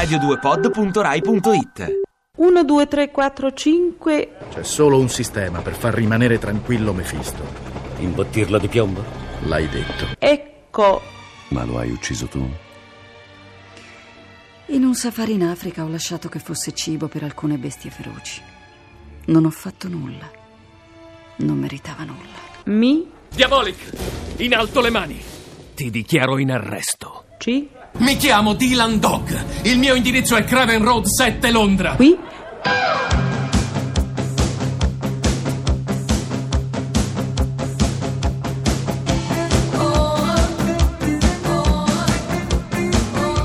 radio2pod.rai.it 1, 2, 3, 4, 5. C'è solo un sistema per far rimanere tranquillo Mefisto. Imbottirlo di piombo? L'hai detto. Ecco. Ma lo hai ucciso tu? In un safari in Africa ho lasciato che fosse cibo per alcune bestie feroci. Non ho fatto nulla. Non meritava nulla. Mi. Diabolic, in alto le mani. Ti dichiaro in arresto. C. Mi chiamo Dylan Dog. Il mio indirizzo è Craven Road 7 Londra. Qui.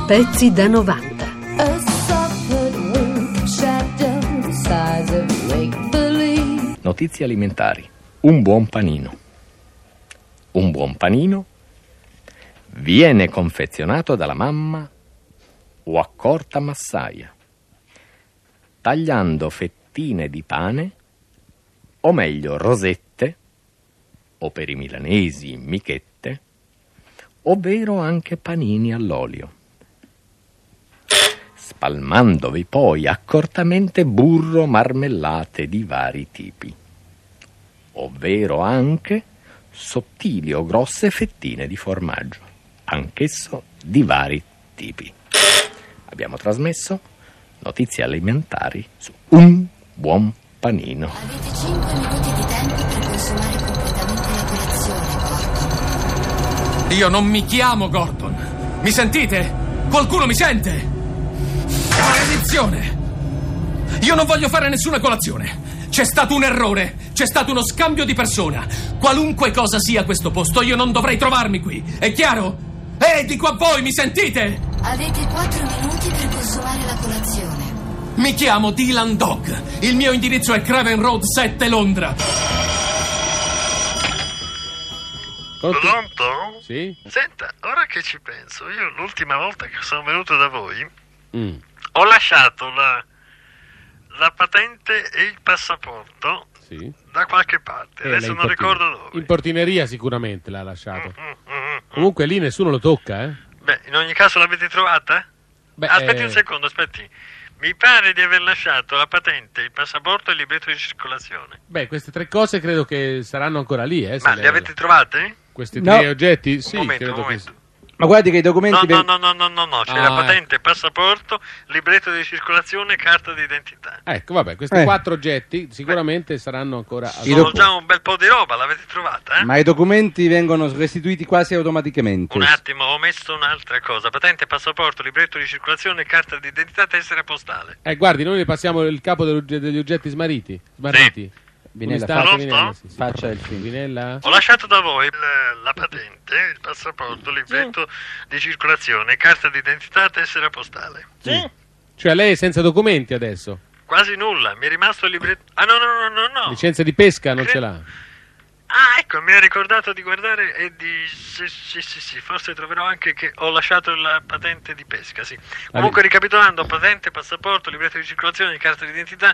Pezzi da 90. A soft wing shadow the size of make believe. Notizie alimentari. Un buon panino. Un buon panino viene confezionato dalla mamma o a corta massaia, tagliando fettine di pane, o meglio rosette, o per i milanesi michette, ovvero anche panini all'olio. Spalmandovi poi accortamente burro marmellate di vari tipi, ovvero anche sottili o grosse fettine di formaggio, anch'esso di vari tipi. Abbiamo trasmesso notizie alimentari su un buon panino. Avete 5 minuti di tempo per consumare completamente la colazione, Gordon. Io non mi chiamo Gordon. Mi sentite? Qualcuno mi sente? Maledizione! Io non voglio fare nessuna colazione. C'è stato un errore, c'è stato uno scambio di persona. Qualunque cosa sia questo posto, io non dovrei trovarmi qui. È chiaro? Eh, dico a voi, mi sentite? Avete 4 minuti per consumare la colazione. Mi chiamo Dylan Dog. Il mio indirizzo è Craven Road 7 Londra. Pronto? Sì? Senta, ora che ci penso, io l'ultima volta che sono venuto da voi Mm. ho lasciato la, la patente e il passaporto Sì. da qualche parte, Eh, adesso non ricordo dove. In portineria sicuramente l'ha lasciato. Mm, mm, mm. Comunque lì nessuno lo tocca, eh? Beh, in ogni caso l'avete trovata? Beh, aspetti eh, un secondo, aspetti. Mi pare di aver lasciato la patente, il passaporto e il libretto di circolazione. Beh, queste tre cose credo che saranno ancora lì, eh? Ma le- avete trovate? Questi No. tre oggetti? Sì, un momento, credo un che momento. Ma guardi che i documenti... No, no, no, no, no, no, no, c'è Ah, la eh. patente, passaporto, libretto di circolazione e carta d'identità. Ecco, vabbè, questi Eh. quattro oggetti sicuramente saranno ancora... Sono docu- già un bel po' di roba, l'avete trovata, eh? Ma i documenti vengono restituiti quasi automaticamente. Un attimo, ho messo un'altra cosa. Patente, passaporto, libretto di circolazione, carta d'identità, tessera postale. Eh, guardi, noi le passiamo il capo degli oggetti smarriti. Smarriti. Vinella, Un istante, fa- Vinella, sì, sì. Faccia il film. Vinella? Ho lasciato da voi il- la patente, il passaporto, libretto di circolazione, carta d'identità, tessera postale. Cioè lei è senza documenti adesso? Quasi nulla, mi è rimasto il libretto... Ah, no, no, no, no, no. Licenza di pesca non Cre- ce l'ha? Ah, ecco, mi ha ricordato di guardare e di... Sì, sì, sì, sì, forse troverò anche che ho lasciato la patente di pesca, sì. Comunque, ricapitolando, patente, passaporto, libretto di circolazione, carta d'identità,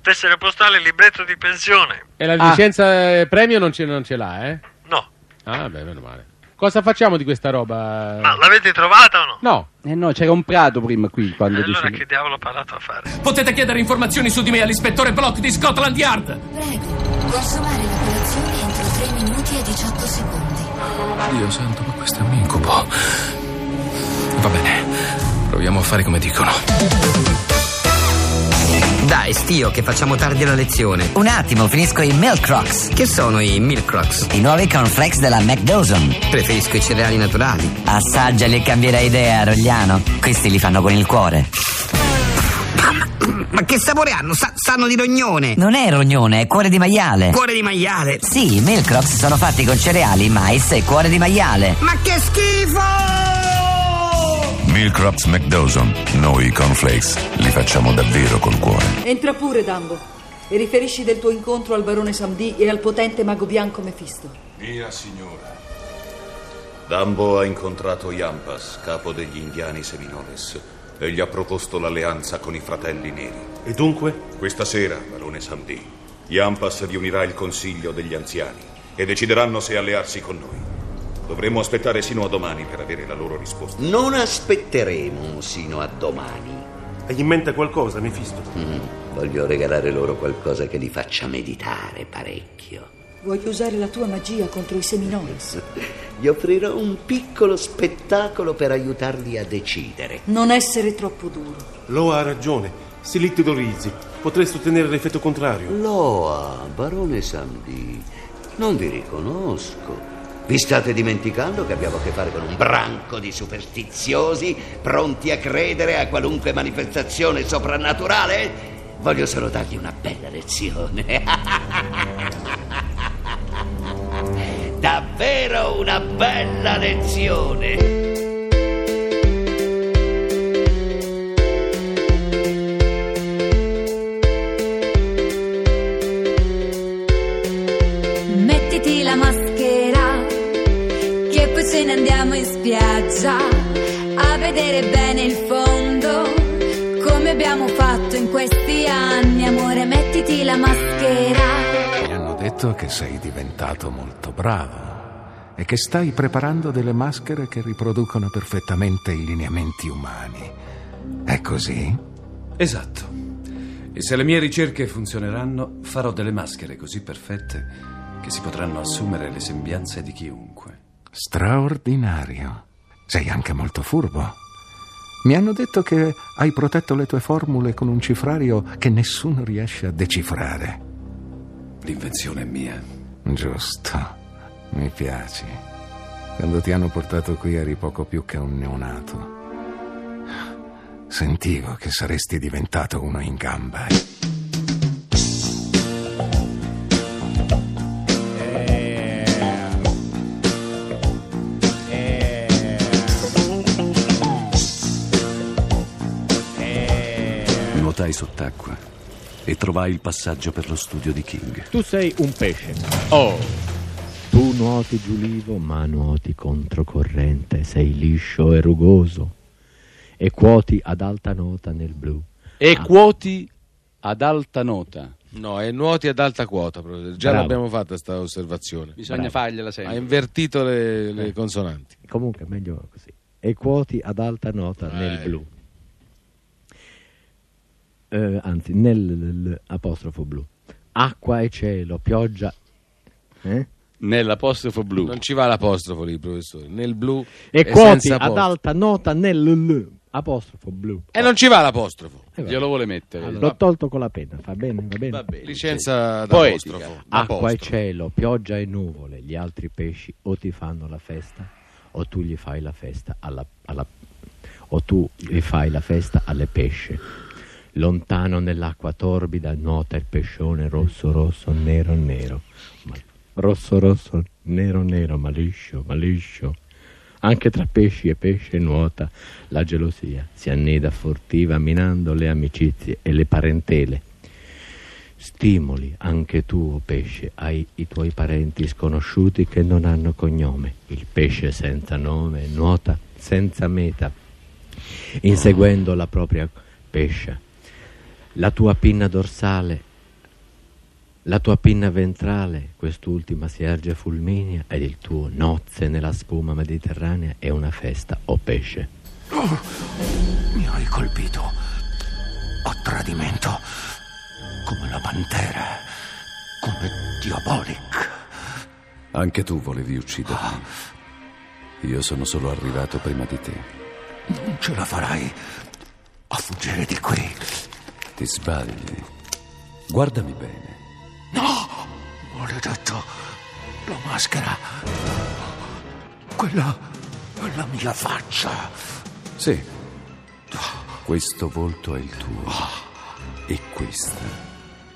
tessera postale, libretto di pensione. E la Ah. licenza eh, premio non ce, non ce l'ha, eh? No. Ah, beh, meno male. Cosa facciamo di questa roba? Ma l'avete trovata o no? No. Eh no, c'era un prato prima qui quando E allora dicevi. che diavolo ho parlato a fare? Potete chiedere informazioni su di me all'ispettore Block di Scotland Yard. Prego, consumare la colazione entro 3 minuti e 18 secondi. Dio santo, ma questo è un incubo. Va bene, proviamo a fare come dicono. Dai, stio, che facciamo tardi alla lezione. Un attimo, finisco i Milk Crocs. Che sono i Milk Crocs? I nuovi cornflakes della McDawson. Preferisco i cereali naturali. Assaggiali e cambierai idea, Rogliano. Questi li fanno con il cuore. Ma che sapore hanno? Sa- sanno di rognone. Non è rognone, è cuore di maiale. Cuore di maiale. Sì, i Milk Crocs sono fatti con cereali, mais e cuore di maiale. Ma che schifo! Milk Crops McDawson. Noi cornflakes li facciamo davvero col cuore. Entra pure, Dumbo. E riferisci del tuo incontro al barone Samdi e al potente mago bianco Mefisto. Mia signora. Dambo ha incontrato Yampas, capo degli indiani Seminoles, e gli ha proposto l'alleanza con i fratelli neri. E dunque? Questa sera, barone Samdi, Yampas riunirà il consiglio degli anziani e decideranno se allearsi con noi Dovremmo aspettare sino a domani per avere la loro risposta. Non aspetteremo sino a domani. Hai in mente qualcosa, Mefisto? Mm, voglio regalare loro qualcosa che li faccia meditare parecchio. Voglio usare la tua magia contro i Seminoles. Gli offrirò un piccolo spettacolo per aiutarli a decidere. Non essere troppo duro. Loa ha ragione. Se li teorizzi, potresti ottenere l'effetto contrario. Loa, barone Samdi, non vi riconosco. Vi state dimenticando che abbiamo a che fare con un branco di superstiziosi pronti a credere a qualunque manifestazione soprannaturale? Voglio solo dargli una bella lezione. Davvero una bella lezione. Mettiti la maschera, che poi ce ne andiamo in spiaggia a vedere bene il fondo, come abbiamo fatto in questi anni, amore, mettiti la maschera. Mi hanno detto che sei diventato molto bravo e che stai preparando delle maschere che riproducono perfettamente i lineamenti umani. È così? Esatto. E se le mie ricerche funzioneranno, farò delle maschere così perfette che si potranno assumere le sembianze di chiunque. Straordinario. Sei anche molto furbo. Mi hanno detto che hai protetto le tue formule con un cifrario che nessuno riesce a decifrare. L'invenzione è mia. Giusto. Mi piaci. Quando ti hanno portato qui eri poco più che un neonato. Sentivo che saresti diventato uno in gamba. Nuotai sott'acqua e trovai il passaggio per lo studio di King. Tu sei un pesce. Oh! Tu nuoti giulivo, ma nuoti controcorrente, sei liscio e rugoso e quoti ad alta nota nel blu. E Ah, quoti ad alta nota. No, è nuoti ad alta quota. professore. Già Bravo. l'abbiamo fatta questa osservazione. Bisogna Bravo. fargliela sempre. Ha invertito le, le Eh. consonanti. Comunque, meglio così. E quoti ad alta nota nel Eh. blu. Eh, anzi, nell'apostrofo blu. Acqua e cielo, pioggia. Eh? Nell'apostrofo blu. Non ci va l'apostrofo lì, professore. Nel blu E quoti ad alta nota nel apostrofo blu. E non ci va l'apostrofo. Eh. Glielo vuole mettere. Allora, l'ho tolto con la penna, fa bene, va bene. Va bene. Licenza Poetica. d'apostrofo. Acqua e cielo, pioggia e nuvole, gli altri pesci o ti fanno la festa o tu gli fai la festa alla, alla- o tu gli fai la festa alle pesce. Lontano nell'acqua torbida nuota il pescione rosso rosso, nero nero. Ma- rosso rosso, nero nero, ma liscio, ma liscio. Anche tra pesci e pesce nuota la gelosia, si annida fortiva minando le amicizie e le parentele. Stimoli anche tu, o pesce, hai i tuoi parenti sconosciuti che non hanno cognome. Il pesce senza nome nuota senza meta, inseguendo la propria pescia. La tua pinna dorsale, la tua pinna ventrale, quest'ultima si erge fulminea, ed il tuo nozze nella spuma mediterranea è una festa, o pesce. Oh, mi hai colpito a tradimento, come la pantera, come Diabolic. Anche tu volevi uccidermi. Io sono solo arrivato prima di te. Non ce la farai a fuggire di qui. Ti sbagli. Guardami bene. Maledetto, la maschera, quella è la mia faccia. Sì. Questo volto è il tuo. E questa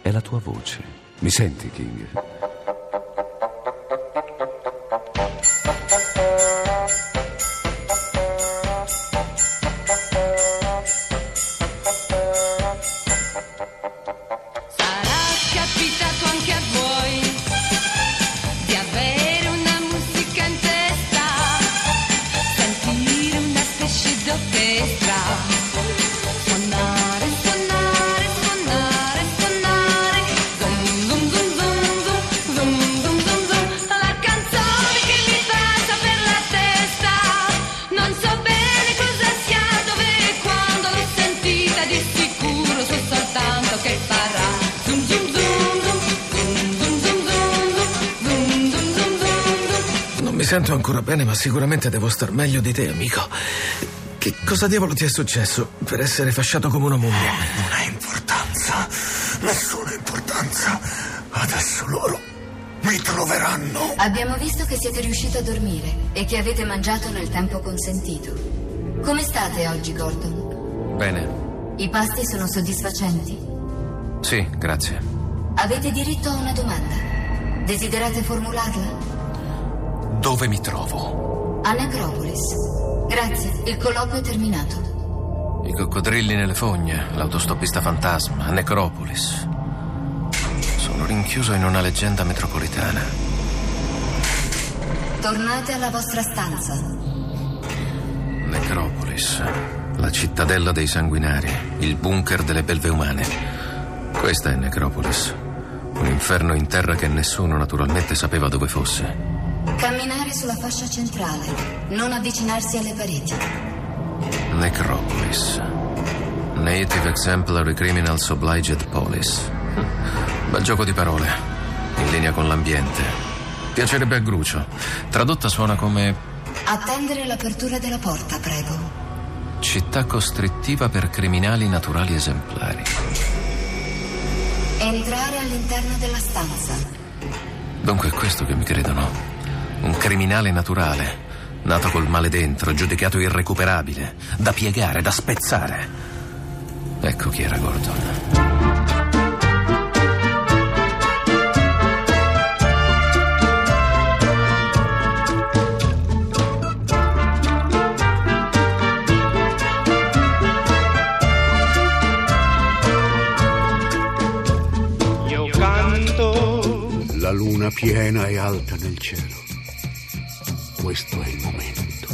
è la tua voce. Mi senti, King? Sento ancora bene, ma sicuramente devo star meglio di te, amico. Che cosa diavolo ti è successo per essere fasciato come una mummia? Non ha importanza, nessuna importanza. Adesso loro mi troveranno. Abbiamo visto che siete riusciti a dormire e che avete mangiato nel tempo consentito. Come state oggi, Gordon? Bene. I pasti sono soddisfacenti? Sì, grazie. Avete diritto a una domanda. Desiderate formularla? Dove mi trovo? A Necropolis. Grazie, il colloquio è terminato. I coccodrilli nelle fogne, l'autostoppista fantasma, Necropolis. Sono rinchiuso in una leggenda metropolitana. Tornate alla vostra stanza. Necropolis, la cittadella dei sanguinari, il bunker delle belve umane. Questa è Necropolis. Un inferno in terra che nessuno naturalmente sapeva dove fosse. Camminare sulla fascia centrale, non avvicinarsi alle pareti. Necropolis. Native Exemplary Criminals Obliged Police. Bel gioco di parole, in linea con l'ambiente. Piacerebbe a Grucio. Tradotta suona come Attendere l'apertura della porta, prego. città costrittiva per criminali naturali esemplari. Entrare all'interno della stanza. Dunque è questo che mi credono. Un criminale naturale, nato col male dentro, giudicato irrecuperabile, da piegare, da spezzare. Ecco chi era Gordon. Io canto. La luna piena e alta nel cielo. Questo è il momento.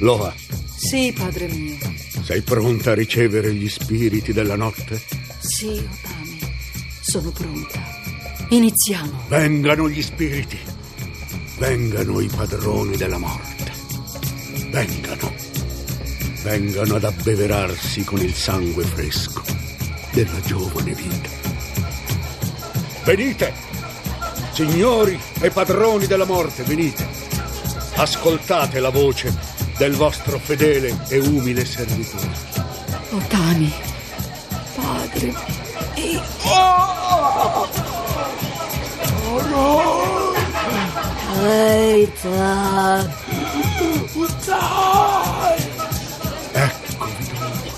Loa, Sì, padre mio. sei pronta a ricevere gli spiriti della notte? Sì, Otami. Sono pronta. Iniziamo. Vengano gli spiriti. Vengano i padroni della morte. Vengano. Vengano ad abbeverarsi con il sangue fresco della giovane vita. Venite! Signori e padroni della morte, venite. Ascoltate la voce del vostro fedele e umile servitore. Otami. Padre. E... Eita. Eccovi dunque.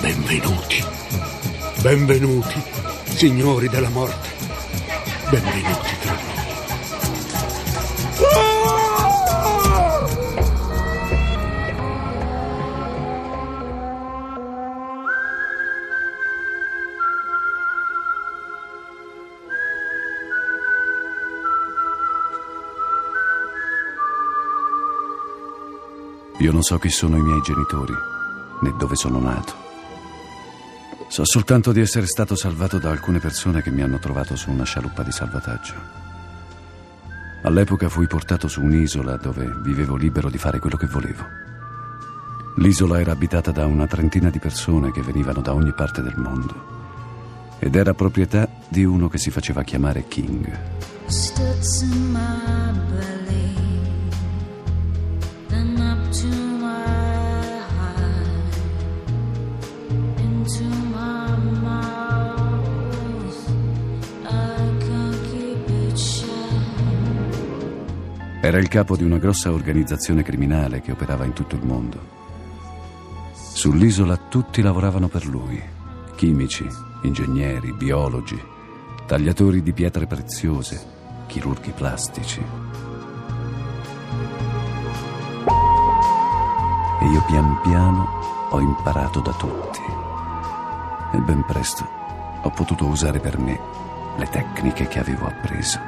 Benvenuti. Benvenuti, signori della morte. Benvenuti Io non so chi sono i miei genitori, né dove sono nato. So soltanto di essere stato salvato da alcune persone che mi hanno trovato su una scialuppa di salvataggio. All'epoca fui portato su un'isola dove vivevo libero di fare quello che volevo. L'isola era abitata da una trentina di persone che venivano da ogni parte del mondo ed era proprietà di uno che si faceva chiamare King. Stood to my belly, Era il capo di una grossa organizzazione criminale che operava in tutto il mondo. Sull'isola tutti lavoravano per lui, chimici, ingegneri, biologi, tagliatori di pietre preziose, chirurghi plastici. E io pian piano ho imparato da tutti. E ben presto ho potuto usare per me le tecniche che avevo appreso.